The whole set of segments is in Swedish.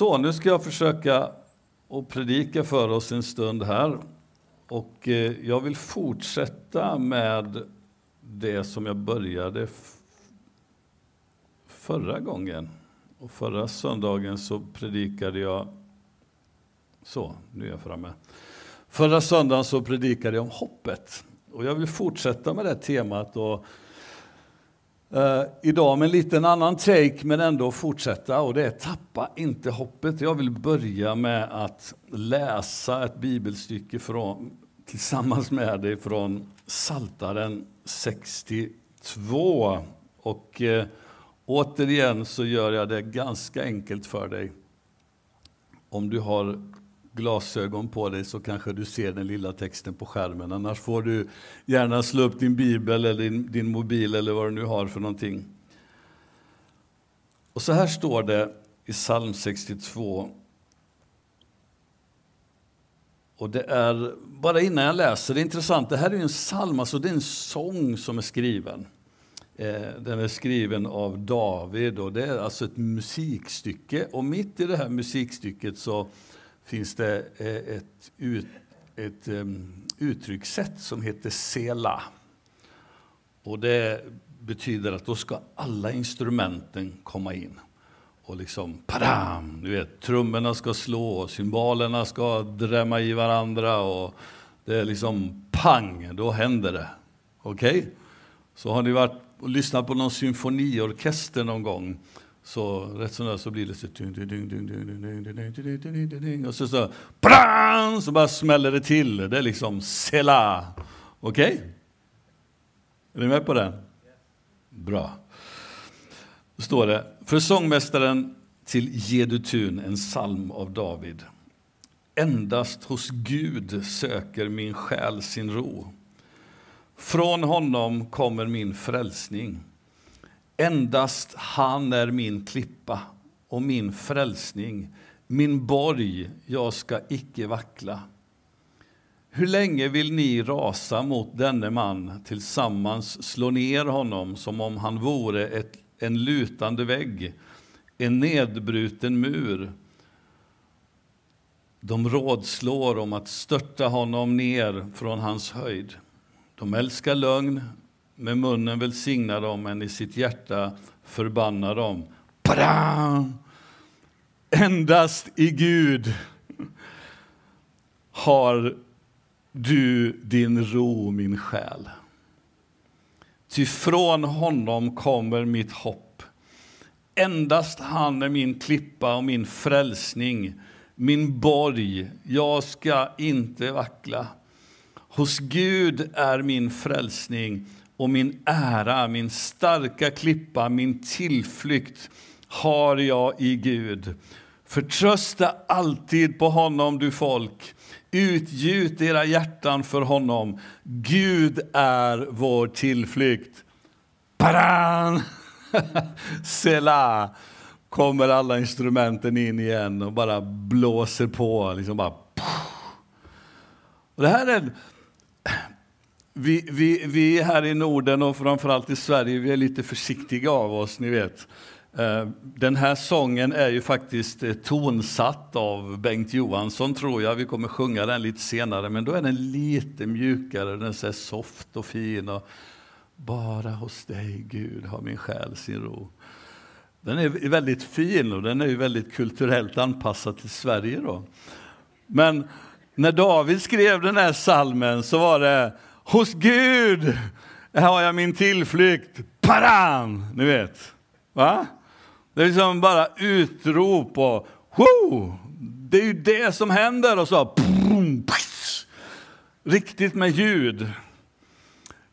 Så, nu ska jag försöka att predika för oss en stund här. Och eh, jag vill fortsätta med det som jag började förra gången. Och förra söndagen så predikade jag... Så, nu är jag framme. Förra söndagen så predikade jag om hoppet. Och jag vill fortsätta med det temat. Och Uh, idag med en liten annan take, men ändå fortsätta. Och det är Tappa inte hoppet. Jag vill börja med att läsa ett bibelstycke från, tillsammans med dig från Saltaren 62. Och uh, återigen så gör jag det ganska enkelt för dig. Om du har glasögon på dig så kanske du ser den lilla texten på skärmen. Annars får du gärna slå upp din bibel eller din, din mobil eller vad du nu har för någonting. Och så här står det i psalm 62. Och det är, bara innan jag läser, det är intressant, det här är en psalm, alltså det är en sång som är skriven. Eh, den är skriven av David och det är alltså ett musikstycke. Och mitt i det här musikstycket så finns det eh, ett, ut, ett um, uttryckssätt som heter sela. Och det betyder att då ska alla instrumenten komma in. Och liksom, padam! Du vet, trummorna ska slå, och cymbalerna ska drämma i varandra och det är liksom pang, då händer det. Okej? Okay? Så har ni varit och lyssnat på någon symfoniorkester någon gång så rätt som det så blir det så... Och så, så, Prang! så bara smäller det till. Det är liksom sela. Okej? Okay? Är ni med på den? Bra. Då står det, för sångmästaren till Gedutun, en psalm av David. Endast hos Gud söker min själ sin ro. Från honom kommer min frälsning. Endast han är min klippa och min frälsning, min borg, jag ska icke vackla. Hur länge vill ni rasa mot denne man, tillsammans slå ner honom som om han vore ett, en lutande vägg, en nedbruten mur? De rådslår om att störta honom ner från hans höjd. De älskar lögn, med munnen välsignar dem, men i sitt hjärta förbannar dem. Padam! Endast i Gud har du din ro, min själ. Ty från honom kommer mitt hopp. Endast han är min klippa och min frälsning, min borg. Jag ska inte vackla. Hos Gud är min frälsning och min ära, min starka klippa, min tillflykt har jag i Gud. Förtrösta alltid på honom, du folk. Utgjut era hjärtan för honom. Gud är vår tillflykt. Paran! Sela! kommer alla instrumenten in igen och bara blåser på. Liksom bara, och det här är vi, vi, vi här i Norden och framförallt i Sverige, vi är lite försiktiga av oss, ni vet. Eh, den här sången är ju faktiskt eh, tonsatt av Bengt Johansson, tror jag. Vi kommer sjunga den lite senare, men då är den lite mjukare, den är så soft och fin. Och bara hos dig, Gud, har min själ sin ro. Den är väldigt fin och den är ju väldigt kulturellt anpassad till Sverige. Då. Men när David skrev den här salmen så var det Hos Gud har jag min tillflykt. Param! Ni vet. Va? Det är liksom bara utrop och Woo! Det är ju det som händer och så riktigt med ljud.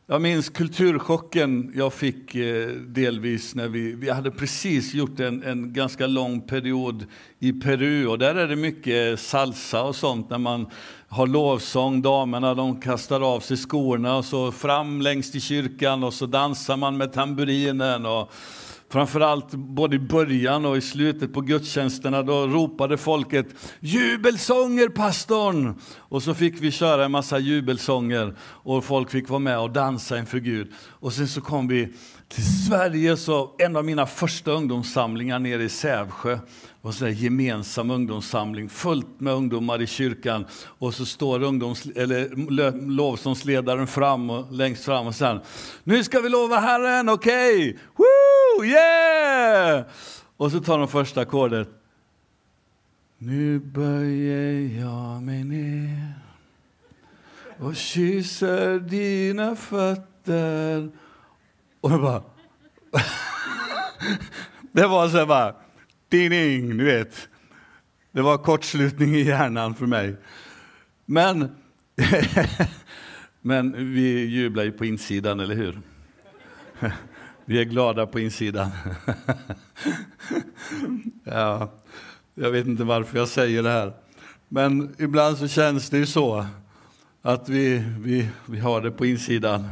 Jag minns kulturchocken jag fick eh, delvis när vi, vi hade precis gjort en, en ganska lång period i Peru. Och där är det mycket salsa och sånt när man har lovsång, damerna de kastar av sig skorna och så fram längst i kyrkan och så dansar man med tamburinen och Framförallt både i början och i slutet på gudstjänsterna, då ropade folket jubelsånger pastorn! Och så fick vi köra en massa jubelsånger och folk fick vara med och dansa inför Gud. Och sen så kom vi till Sverige, så en av mina första ungdomssamlingar nere i Sävsjö var en gemensam ungdomssamling, fullt med ungdomar i kyrkan. Och så står ungdoms, eller, lovsångsledaren fram och längst fram och sen Nu ska vi lova Herren, okej? Okay? Yeah! Och så tar de första ackordet. Nu böjer jag mig ner och kysser dina fötter. Och jag bara... det var så här bara... Ding, ding, du vet. Det var kortslutning i hjärnan för mig. Men, men vi jublar ju på insidan, eller hur? Vi är glada på insidan. Ja, jag vet inte varför jag säger det här. Men ibland så känns det ju så att vi, vi, vi har det på insidan.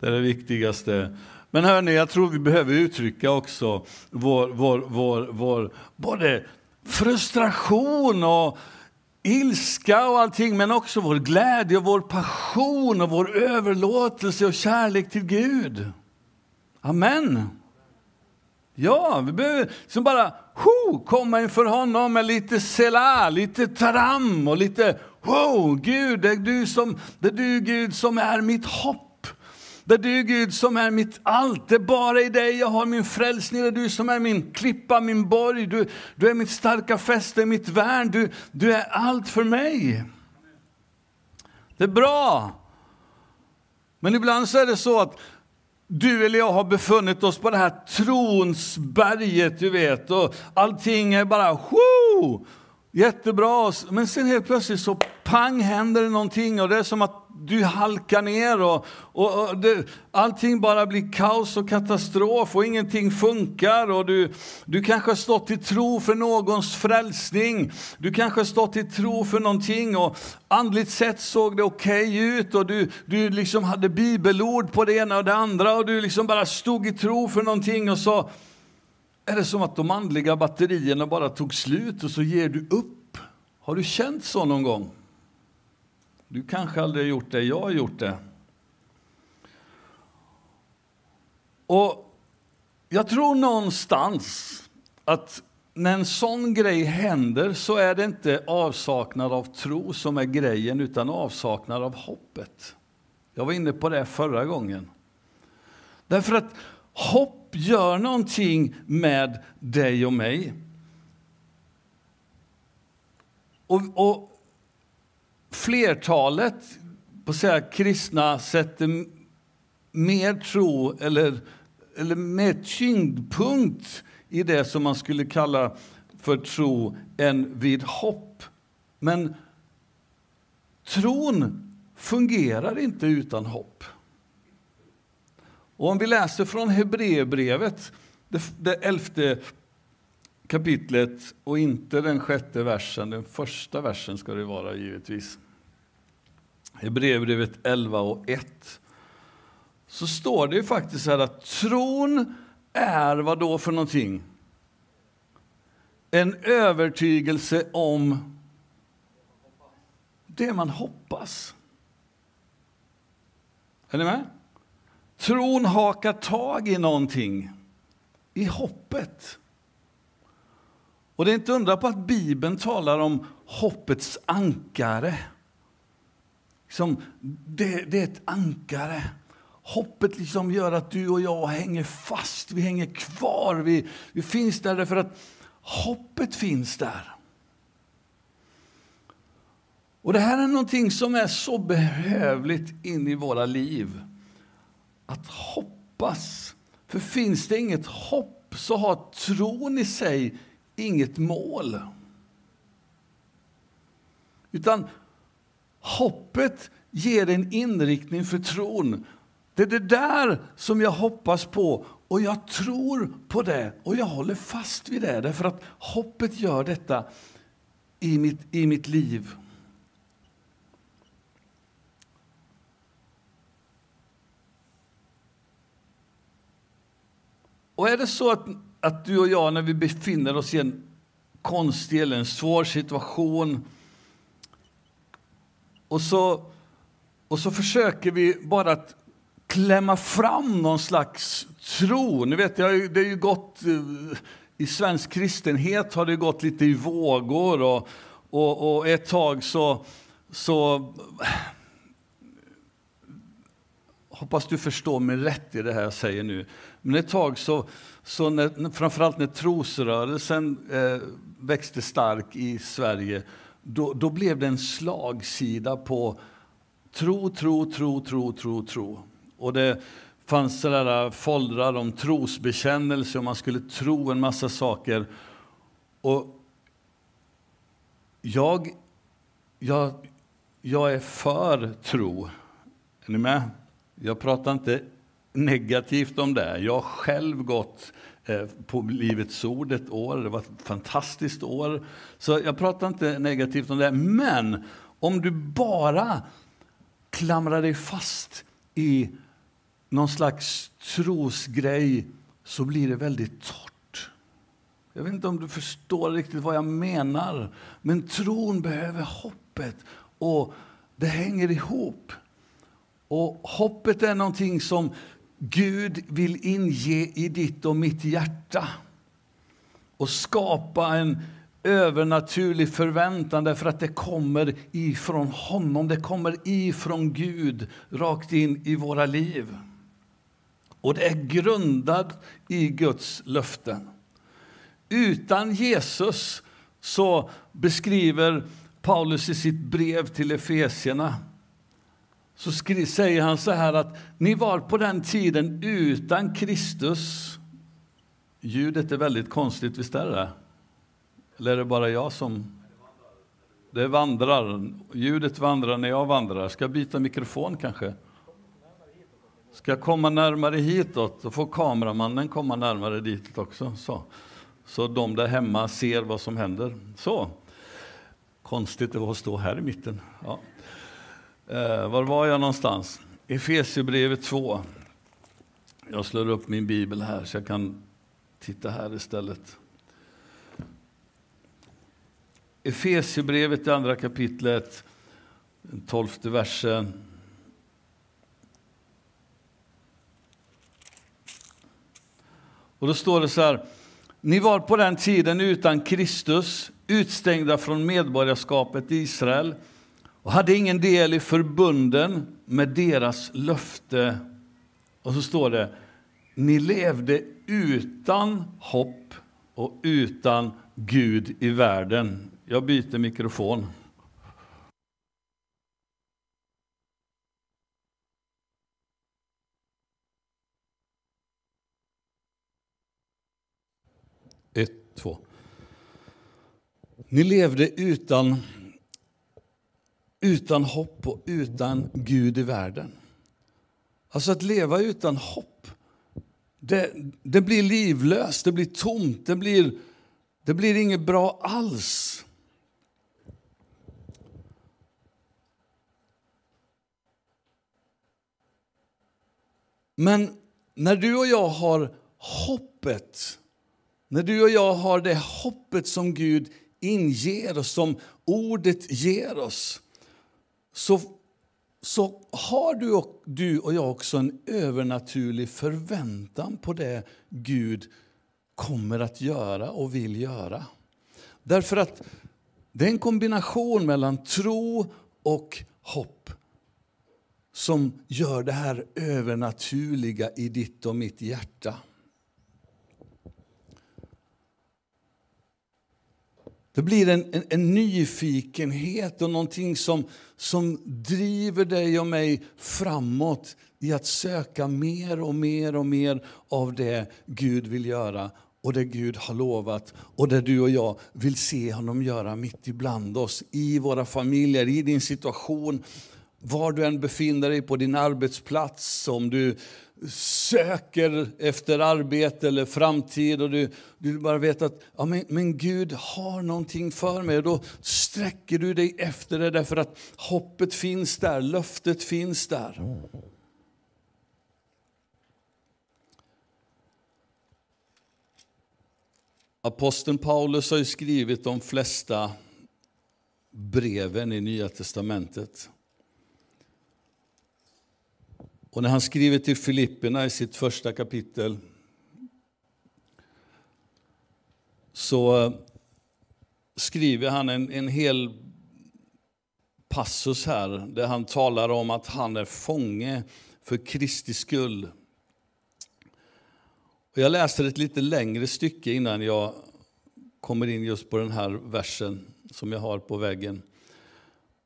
Det är det viktigaste. Men hörni, jag tror vi behöver uttrycka också vår, vår, vår, vår både frustration och ilska och allting, men också vår glädje och vår passion och vår överlåtelse och kärlek till Gud. Amen. Ja, vi behöver som bara ho, komma inför honom med lite sela, lite taram och lite ho, Gud, det är du, som, det är du Gud som är mitt hopp. Det är du Gud som är mitt allt, det är bara i dig jag har min frälsning, det är du som är min klippa, min borg, du, du är mitt starka fäste, mitt värn, du, du är allt för mig. Det är bra. Men ibland så är det så att du eller jag har befunnit oss på det här tronsberget, du vet, och allting är bara whoo, jättebra. Men sen helt plötsligt så pang händer det någonting och det är som att du halkar ner och, och, och det, allting bara blir kaos och katastrof och ingenting funkar. Och du, du kanske har stått i tro för någons frälsning. Du kanske har stått i tro för någonting och andligt sett såg det okej okay ut och du, du liksom hade bibelord på det ena och det andra och du liksom bara stod i tro för någonting och så är det som att de andliga batterierna bara tog slut och så ger du upp. Har du känt så någon gång? Du kanske aldrig har gjort det, jag har gjort det. Och jag tror någonstans att när en sån grej händer så är det inte avsaknad av tro som är grejen, utan avsaknad av hoppet. Jag var inne på det förra gången. Därför att hopp gör någonting med dig och mig. Och, och flertalet på säga, kristna sätter mer tro eller, eller mer tyngdpunkt i det som man skulle kalla för tro än vid hopp. Men tron fungerar inte utan hopp. Och om vi läser från Hebreerbrevet, det, det elfte kapitlet och inte den sjätte versen, den första versen ska det vara givetvis. Hebreerbrevet 11 och 1. Så står det ju faktiskt här att tron är vad då för någonting? En övertygelse om det man hoppas. Är ni med? Tron hakar tag i någonting, i hoppet. Och det är inte undra på att Bibeln talar om hoppets ankare. Som det, det är ett ankare. Hoppet liksom gör att du och jag hänger fast, vi hänger kvar. Vi, vi finns där därför att hoppet finns där. Och Det här är någonting som är så behövligt in i våra liv. Att hoppas. För finns det inget hopp så har tron i sig inget mål. Utan hoppet ger en inriktning för tron. Det är det där som jag hoppas på och jag tror på det och jag håller fast vid det därför att hoppet gör detta i mitt, i mitt liv. Och är det så att att du och jag, när vi befinner oss i en konstig eller en svår situation och så, och så försöker vi bara att klämma fram någon slags tro. Ni vet, det har ju, det ju gått, eh, I svensk kristenhet har det gått lite i vågor. Och, och, och ett tag så, så... Hoppas du förstår mig rätt i det här jag säger nu. Men ett tag så, så när, framförallt när trosrörelsen eh, växte stark i Sverige, då, då blev det en slagsida på tro, tro, tro, tro, tro, tro. Och det fanns sådär eh, foldrar om trosbekännelse och man skulle tro en massa saker. Och jag, jag, jag är för tro. Är ni med? Jag pratar inte negativt om det. Jag har själv gått eh, på Livets ord ett år. Det var ett fantastiskt år. Så jag pratar inte negativt om det. Men om du bara klamrar dig fast i någon slags trosgrej så blir det väldigt torrt. Jag vet inte om du förstår riktigt vad jag menar. Men tron behöver hoppet och det hänger ihop. Och hoppet är någonting som Gud vill inge i ditt och mitt hjärta och skapa en övernaturlig förväntan därför att det kommer ifrån honom, det kommer ifrån Gud rakt in i våra liv. Och det är grundat i Guds löften. Utan Jesus, så beskriver Paulus i sitt brev till Efesierna så säger han så här att ni var på den tiden utan Kristus. Ljudet är väldigt konstigt, visst är det Eller är det bara jag som... Det vandrar. Ljudet vandrar när jag vandrar. Ska jag byta mikrofon kanske? Ska jag komma närmare hitåt, då får kameramannen komma närmare ditåt också. Så. så de där hemma ser vad som händer. Så. Konstigt det var att stå här i mitten. Ja. Eh, var var jag någonstans? Efesierbrevet 2. Jag slår upp min bibel här så jag kan titta här istället. Efesierbrevet det andra kapitlet, den tolfte versen. Och då står det så här. Ni var på den tiden utan Kristus, utstängda från medborgarskapet i Israel och hade ingen del i förbunden med deras löfte. Och så står det, ni levde utan hopp och utan Gud i världen. Jag byter mikrofon. Ett, två. Ni levde utan utan hopp och utan Gud i världen. Alltså att leva utan hopp, det, det blir livlöst, det blir tomt, det blir, det blir inget bra alls. Men när du och jag har hoppet, när du och jag har det hoppet som Gud inger oss, som ordet ger oss, så, så har du och, du och jag också en övernaturlig förväntan på det Gud kommer att göra och vill göra. Därför att det är en kombination mellan tro och hopp som gör det här övernaturliga i ditt och mitt hjärta. Det blir en, en, en, nyfikenhet och någonting som, som driver dig och mig framåt i att söka mer och mer och mer av det Gud vill göra och det Gud har lovat och det du och jag vill se honom göra mitt ibland oss, i våra familjer, i din situation, var du än befinner dig på din arbetsplats, om du söker efter arbete eller framtid och du, du bara vet att ja, men, men Gud har någonting för mig. Och då sträcker du dig efter det därför att hoppet finns där, löftet finns där. Aposteln Paulus har skrivit de flesta breven i Nya testamentet. Och när han skriver till Filipperna i sitt första kapitel så eh, skriver han en, en hel passus här där han talar om att han är fånge för Kristi skull. Och jag läser ett lite längre stycke innan jag kommer in just på den här versen som jag har på väggen.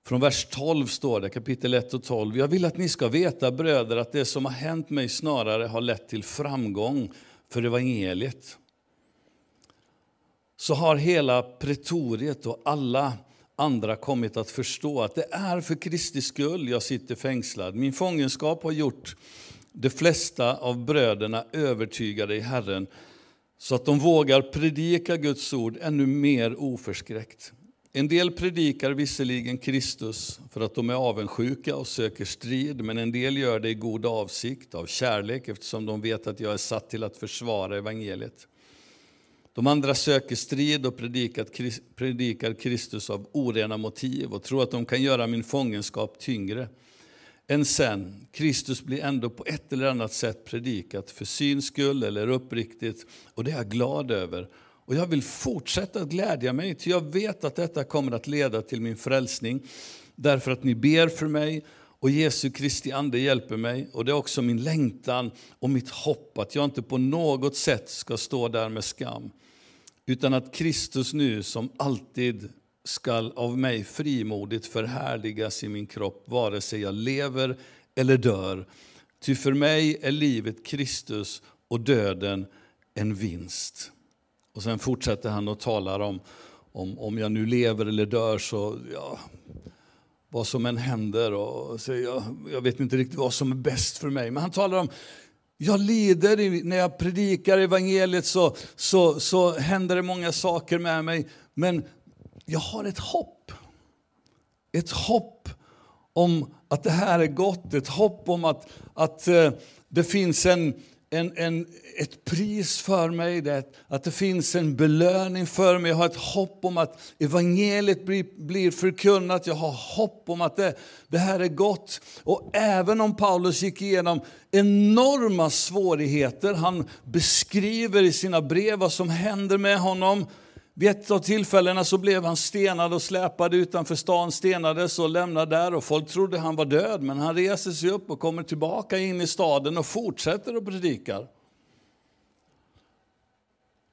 Från vers 12 står det, kapitel 1 och 12. Jag vill att ni ska veta, bröder, att det som har hänt mig snarare har lett till framgång för evangeliet. Så har hela pretoriet och alla andra kommit att förstå att det är för Kristi skull jag sitter fängslad. Min fångenskap har gjort de flesta av bröderna övertygade i Herren så att de vågar predika Guds ord ännu mer oförskräckt. En del predikar visserligen Kristus för att de är avundsjuka och söker strid, men en del gör det i god avsikt, av kärlek, eftersom de vet att jag är satt till att försvara evangeliet. De andra söker strid och predikar Kristus av orena motiv och tror att de kan göra min fångenskap tyngre än sen. Kristus blir ändå på ett eller annat sätt predikat för syns skull eller uppriktigt och det är jag glad över. Och jag vill fortsätta att glädja mig, ty jag vet att detta kommer att leda till min frälsning. Därför att ni ber för mig och Jesu Kristi ande hjälper mig. Och det är också min längtan och mitt hopp att jag inte på något sätt ska stå där med skam. Utan att Kristus nu som alltid skall av mig frimodigt förhärligas i min kropp, vare sig jag lever eller dör. Ty för mig är livet Kristus och döden en vinst. Och sen fortsätter han och talar om, om, om jag nu lever eller dör så, ja, vad som än händer. Och, så jag, jag vet inte riktigt vad som är bäst för mig. Men han talar om, jag lider när jag predikar evangeliet så, så, så händer det många saker med mig. Men jag har ett hopp. Ett hopp om att det här är gott, ett hopp om att, att eh, det finns en, en, en, ett pris för mig, det, att det finns en belöning för mig. Jag har ett hopp om att evangeliet blir, blir förkunnat. Jag har hopp om att det, det här är gott. Och även om Paulus gick igenom enorma svårigheter, han beskriver i sina brev vad som händer med honom, vid ett av tillfällena så blev han stenad och släpad utanför stan, stenades och lämnade där och folk trodde han var död. Men han reser sig upp och kommer tillbaka in i staden och fortsätter att predika.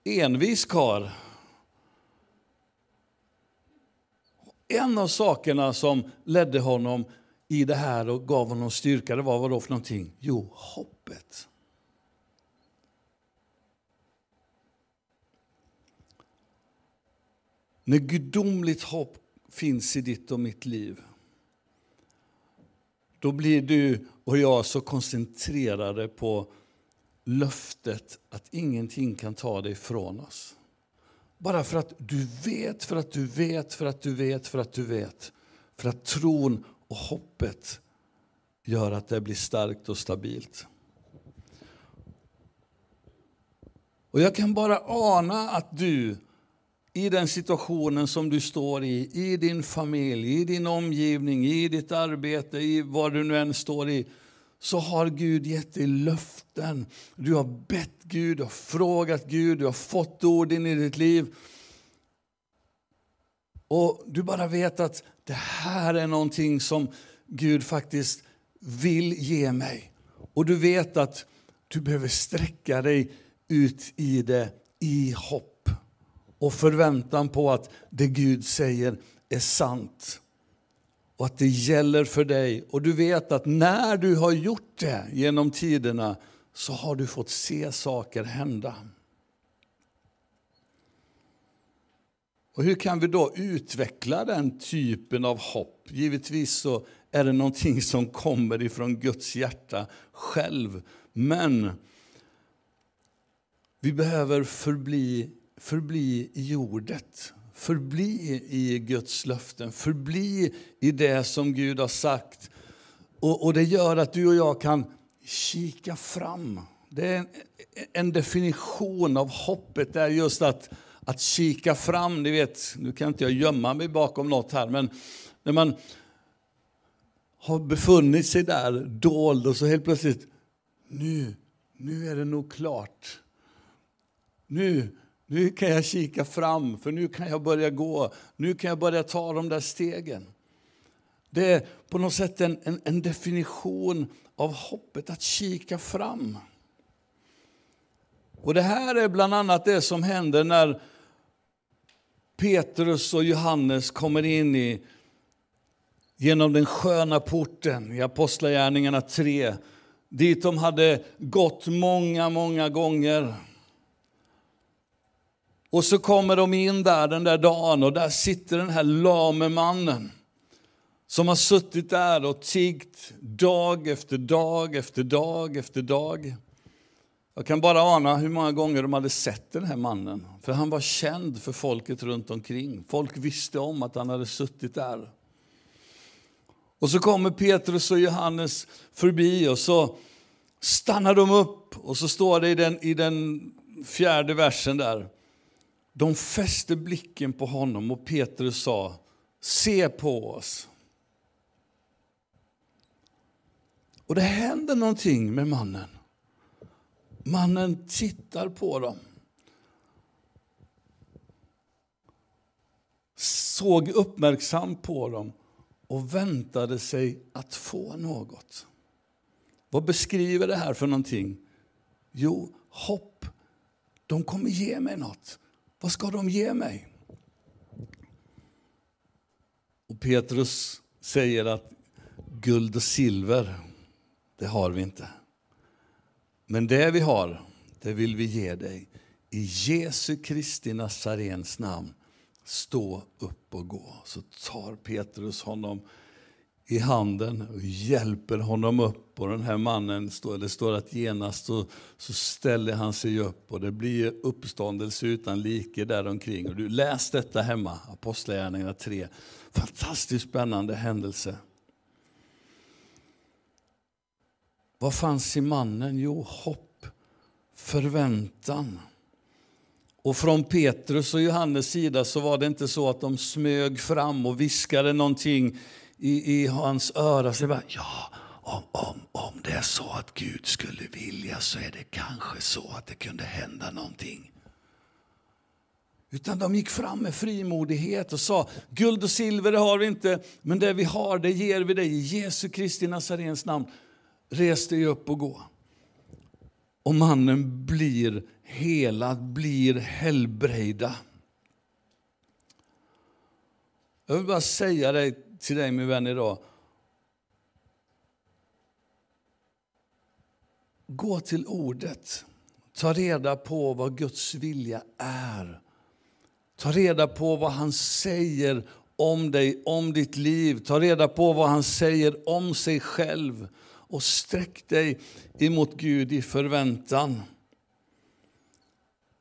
Envis kar. En av sakerna som ledde honom i det här och gav honom styrka, det var vad då för någonting? Jo, hoppet. När gudomligt hopp finns i ditt och mitt liv, då blir du och jag så koncentrerade på löftet att ingenting kan ta dig ifrån oss. Bara för att du vet, för att du vet, för att du vet, för att du vet. För att tron och hoppet gör att det blir starkt och stabilt. Och jag kan bara ana att du i den situationen som du står i, i din familj, i din omgivning, i ditt arbete, i vad du nu än står i, så har Gud gett dig löften. Du har bett Gud, du har frågat Gud, du har fått ord in i ditt liv. Och du bara vet att det här är någonting som Gud faktiskt vill ge mig. Och du vet att du behöver sträcka dig ut i det i hopp och förväntan på att det Gud säger är sant och att det gäller för dig. Och du vet att när du har gjort det genom tiderna så har du fått se saker hända. Och hur kan vi då utveckla den typen av hopp? Givetvis så är det någonting som kommer ifrån Guds hjärta själv. Men vi behöver förbli förbli i ordet. Förbli i Guds löften, förbli i det som Gud har sagt. Och, och det gör att du och jag kan kika fram. Det är en, en definition av hoppet, det är just att, att kika fram. Ni vet, nu kan inte jag gömma mig bakom något här, men när man har befunnit sig där dold och så helt plötsligt, nu, nu är det nog klart. Nu, nu kan jag kika fram, för nu kan jag börja gå. Nu kan jag börja ta de där stegen. Det är på något sätt en, en, en definition av hoppet, att kika fram. Och Det här är bland annat det som händer när Petrus och Johannes kommer in i, genom den sköna porten i Apostlagärningarna 3, dit de hade gått många, många gånger. Och så kommer de in där den där dagen och där sitter den här lame mannen som har suttit där och tiggt dag efter dag efter dag efter dag. Jag kan bara ana hur många gånger de hade sett den här mannen. För han var känd för folket runt omkring. Folk visste om att han hade suttit där. Och så kommer Petrus och Johannes förbi och så stannar de upp. Och så står det i den, i den fjärde versen där. De fäste blicken på honom och Petrus sa, se på oss. Och det händer någonting med mannen. Mannen tittar på dem. Såg uppmärksamt på dem och väntade sig att få något. Vad beskriver det här för någonting? Jo, hopp. De kommer ge mig något. Vad ska de ge mig? Och Petrus säger att guld och silver, det har vi inte. Men det vi har, det vill vi ge dig. I Jesu Kristi Nazarens namn, stå upp och gå. Så tar Petrus honom i handen och hjälper honom upp. Och den här mannen, det står att genast så, så ställer han sig upp och det blir uppståndelse utan like där omkring. Och du läs detta hemma, Apostlagärningarna 3. Fantastiskt spännande händelse. Vad fanns i mannen? Jo, hopp, förväntan. Och från Petrus och Johannes sida så var det inte så att de smög fram och viskade någonting i, i hans öra. Så bara, ja, om, om, om det är så att Gud skulle vilja så är det kanske så att det kunde hända någonting. Utan de gick fram med frimodighet och sa, guld och silver det har vi inte, men det vi har det ger vi dig i Jesu Kristi Nazarens namn. Res dig upp och gå. Och mannen blir helad, blir helbrägda. Jag vill bara säga dig till dig min vän idag. Gå till ordet. Ta reda på vad Guds vilja är. Ta reda på vad han säger om dig, om ditt liv. Ta reda på vad han säger om sig själv och sträck dig emot Gud i förväntan.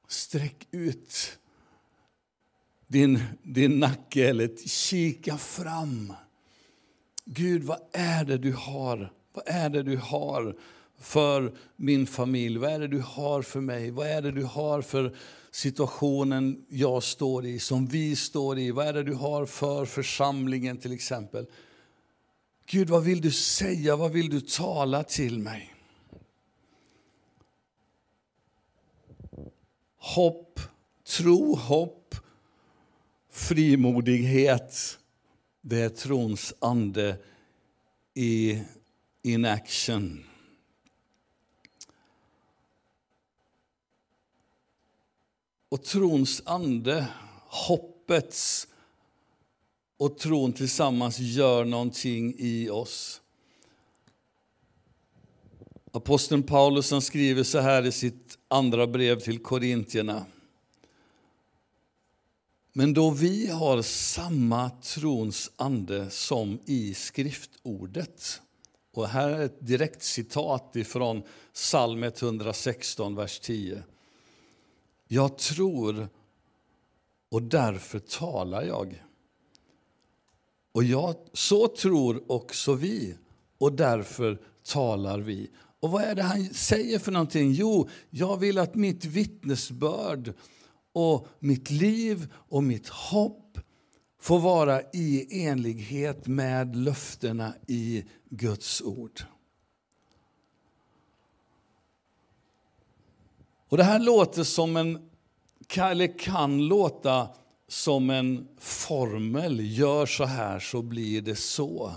Sträck ut din, din nacke eller kika fram. Gud, vad är det du har? Vad är det du har för min familj? Vad är det du har för mig? Vad är det du har för situationen jag står i, som vi står i? Vad är det du har för församlingen till exempel? Gud, vad vill du säga? Vad vill du tala till mig? Hopp, tro, hopp, frimodighet. Det är trons ande i in action. Och trons ande, hoppets och tron tillsammans gör någonting i oss. Aposteln Paulus han skriver så här i sitt andra brev till Korintierna. Men då vi har samma trons ande som i skriftordet. Och här är ett direkt citat ifrån psalm 116, vers 10. Jag tror och därför talar jag. Och jag, så tror också vi, och därför talar vi. Och vad är det han säger för någonting? Jo, jag vill att mitt vittnesbörd och mitt liv och mitt hopp får vara i enlighet med löftena i Guds ord. Och Det här låter som en, eller kan låta som en formel. Gör så här så blir det så.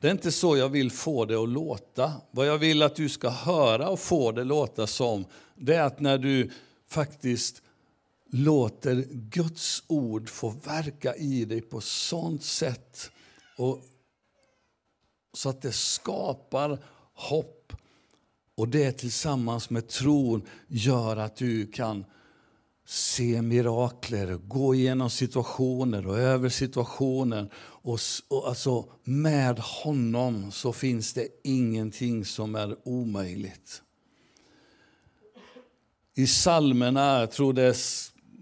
Det är inte så jag vill få det att låta. Vad jag vill att du ska höra och få det låta som, det är att när du faktiskt låter Guds ord få verka i dig på sånt sätt och så att det skapar hopp och det tillsammans med tron gör att du kan se mirakler, gå igenom situationer och över situationer. Och, och alltså, med honom så finns det ingenting som är omöjligt. I psalmerna, jag tror det är,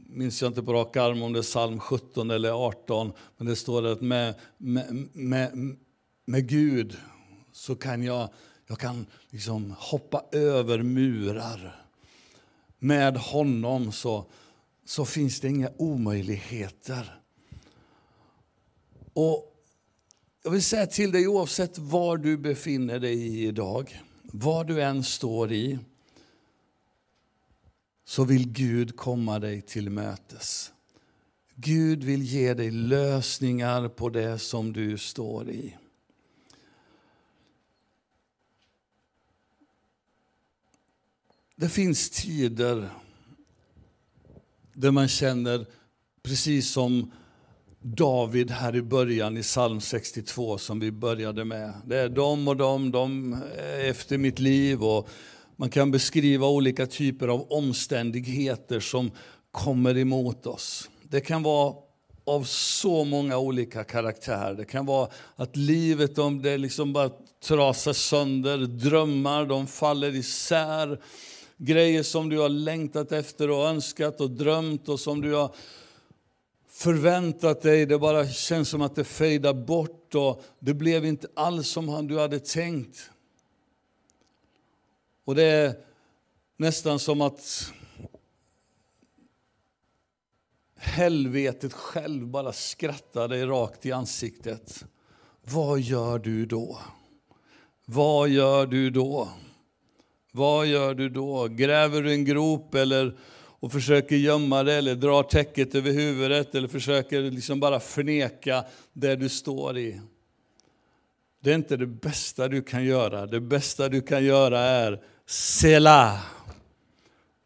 minns jag inte på rak arm om det är psalm 17 eller 18, men det står att med, med, med, med Gud så kan jag, jag kan liksom hoppa över murar med honom så, så finns det inga omöjligheter. Och jag vill säga till dig, oavsett var du befinner dig i idag, vad du än står i, så vill Gud komma dig till mötes. Gud vill ge dig lösningar på det som du står i. Det finns tider där man känner, precis som David här i början i psalm 62 som vi började med. Det är de och de, de efter mitt liv. och man kan beskriva olika typer av omständigheter som kommer emot oss. Det kan vara av så många olika karaktärer. Det kan vara att livet om det liksom bara trasar sönder, drömmar de faller isär grejer som du har längtat efter och önskat och drömt och som du har förväntat dig. Det bara känns som att det fejdar bort och det blev inte alls som du hade tänkt. Och det är nästan som att helvetet själv bara skrattar dig rakt i ansiktet. Vad gör du då? Vad gör du då? Vad gör du då? Gräver du en grop eller, och försöker gömma dig eller drar täcket över huvudet eller försöker liksom bara förneka det du står i? Det är inte det bästa du kan göra. Det bästa du kan göra är Sela.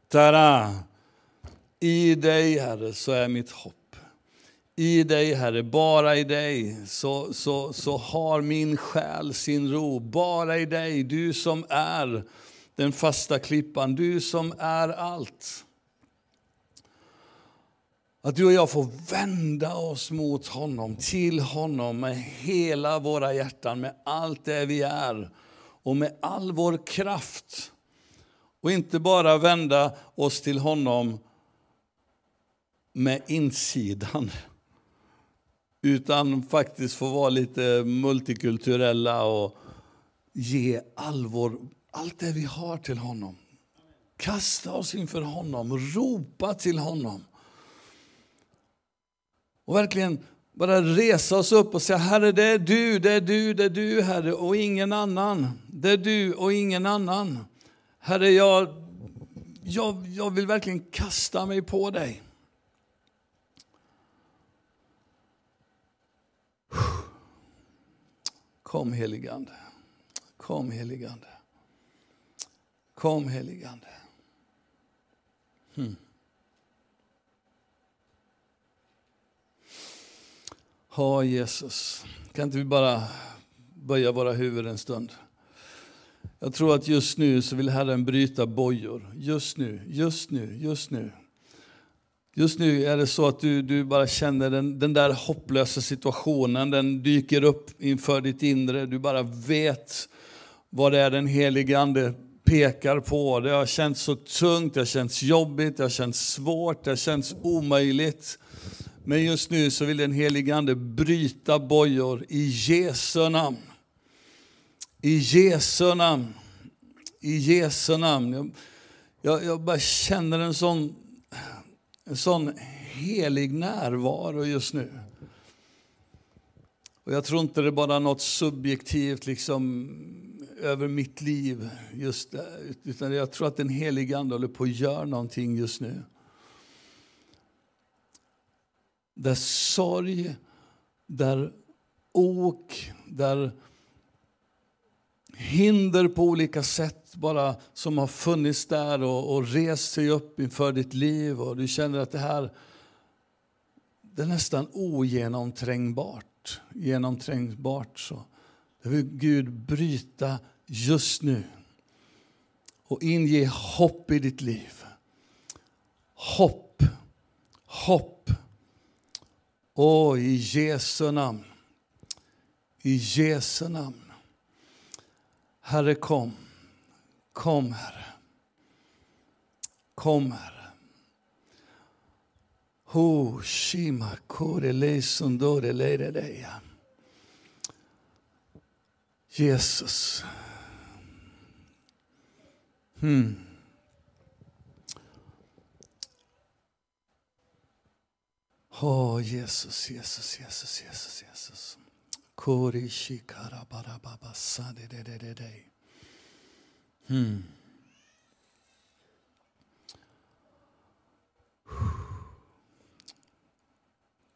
Tara. I dig, Herre, så är mitt hopp. I dig, Herre, bara i dig, så, så, så har min själ sin ro. Bara i dig, du som är den fasta klippan, du som är allt. Att du och jag får vända oss mot honom, till honom med hela våra hjärtan, med allt det vi är och med all vår kraft. Och inte bara vända oss till honom med insidan utan faktiskt få vara lite multikulturella och ge all vår allt det vi har till honom. Kasta oss inför honom, ropa till honom. Och verkligen bara resa oss upp och säga Herre, det är du, det är du, det är du, Herre, och ingen annan. Det är du och ingen annan. Herre, jag, jag, jag vill verkligen kasta mig på dig. Kom heligande. Kom heligande. Kom heligande. Hmm. Ja, Jesus. Kan inte vi bara böja våra huvuden en stund? Jag tror att just nu så vill Herren bryta bojor. Just nu, just nu, just nu. Just nu är det så att du, du bara känner den, den där hopplösa situationen, den dyker upp inför ditt inre. Du bara vet vad det är den helige Ande pekar på. Det har känts så tungt, det har känts jobbigt, det har känts svårt, det har känts omöjligt. Men just nu så vill den helige Ande bryta bojor i Jesu namn. I Jesu namn. I Jesu namn. Jag, jag, jag bara känner en sån, en sån helig närvaro just nu. Och jag tror inte det är bara något subjektivt liksom över mitt liv, just, där utan jag tror att den helige Ande håller på att göra någonting just nu. Där sorg, där ok, där hinder på olika sätt bara som har funnits där och, och rest sig upp inför ditt liv och du känner att det här det är nästan ogenomträngbart. Genomträngbart så. Det vill Gud bryta just nu och inge hopp i ditt liv. Hopp, hopp. Åh, i Jesu namn. I Jesu namn. Herre, kom. Kom, Herre. Kom, Herre. Ho, shima, kore, le, sundore, le, deja. Jesus. Hmm. Oh, Jesus, Jesus, Jesus, Jesus, Jesus. Kori shikara bara baba de de de de. Hmm.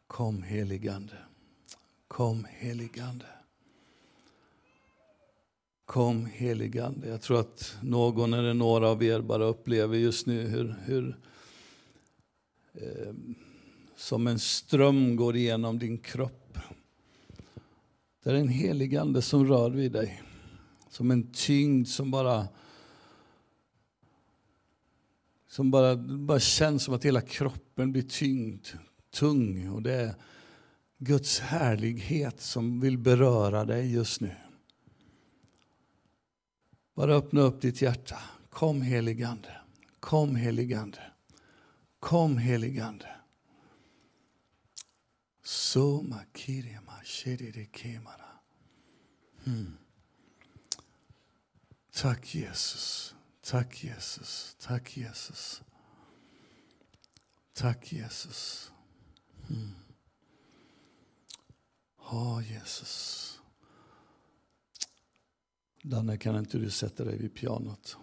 Kom heligande. Kom heligande. Kom heligande. Jag tror att någon eller några av er bara upplever just nu hur, hur eh, som en ström går igenom din kropp. Det är en helig ande som rör vid dig. Som en tyngd som bara som bara, bara känns som att hela kroppen blir tyngd, tung. Och det är Guds härlighet som vill beröra dig just nu. Bara öppna upp ditt hjärta. Kom heligande. Kom heligande. Kom heligande. Soma kemara. Hmm. Tack Jesus. Tack Jesus. Tack Jesus. Tack Jesus. Mm. Ja, Jesus. Danne, kan inte du sätta dig vid pianot?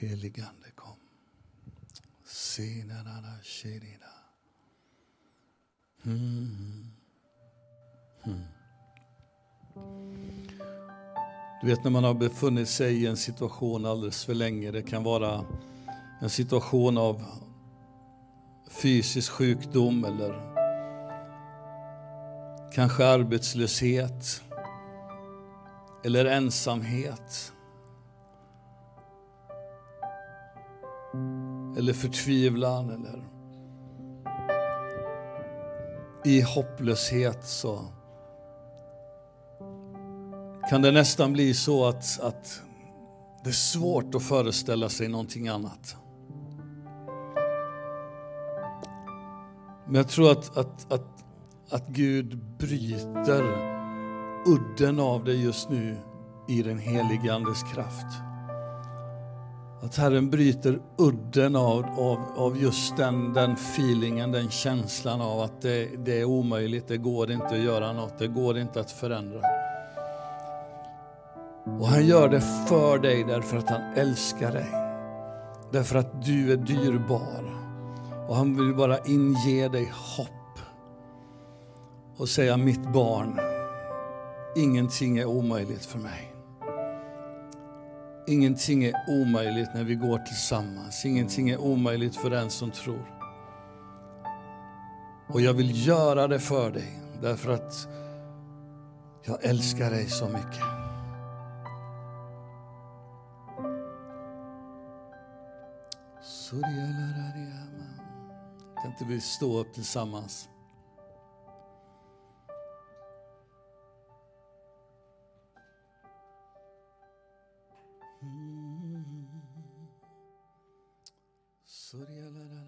Heligande kom. Sinarara shirina. Mm. Mm. Du vet när man har befunnit sig i en situation alldeles för länge. Det kan vara en situation av fysisk sjukdom eller Kanske arbetslöshet eller ensamhet. Eller förtvivlan eller i hopplöshet så kan det nästan bli så att, att det är svårt att föreställa sig någonting annat. Men jag tror att, att, att att Gud bryter udden av dig just nu i den helige Andes kraft. Att Herren bryter udden av, av, av just den, den feelingen, den känslan av att det, det är omöjligt, det går inte att göra något, det går inte att förändra. Och han gör det för dig därför att han älskar dig. Därför att du är dyrbar. Och han vill bara inge dig hopp och säga mitt barn, ingenting är omöjligt för mig. Ingenting är omöjligt när vi går tillsammans. Ingenting är omöjligt för den som tror. Och jag vill göra det för dig därför att jag älskar dig så mycket. Kan inte vi stå upp tillsammans? そりゃらら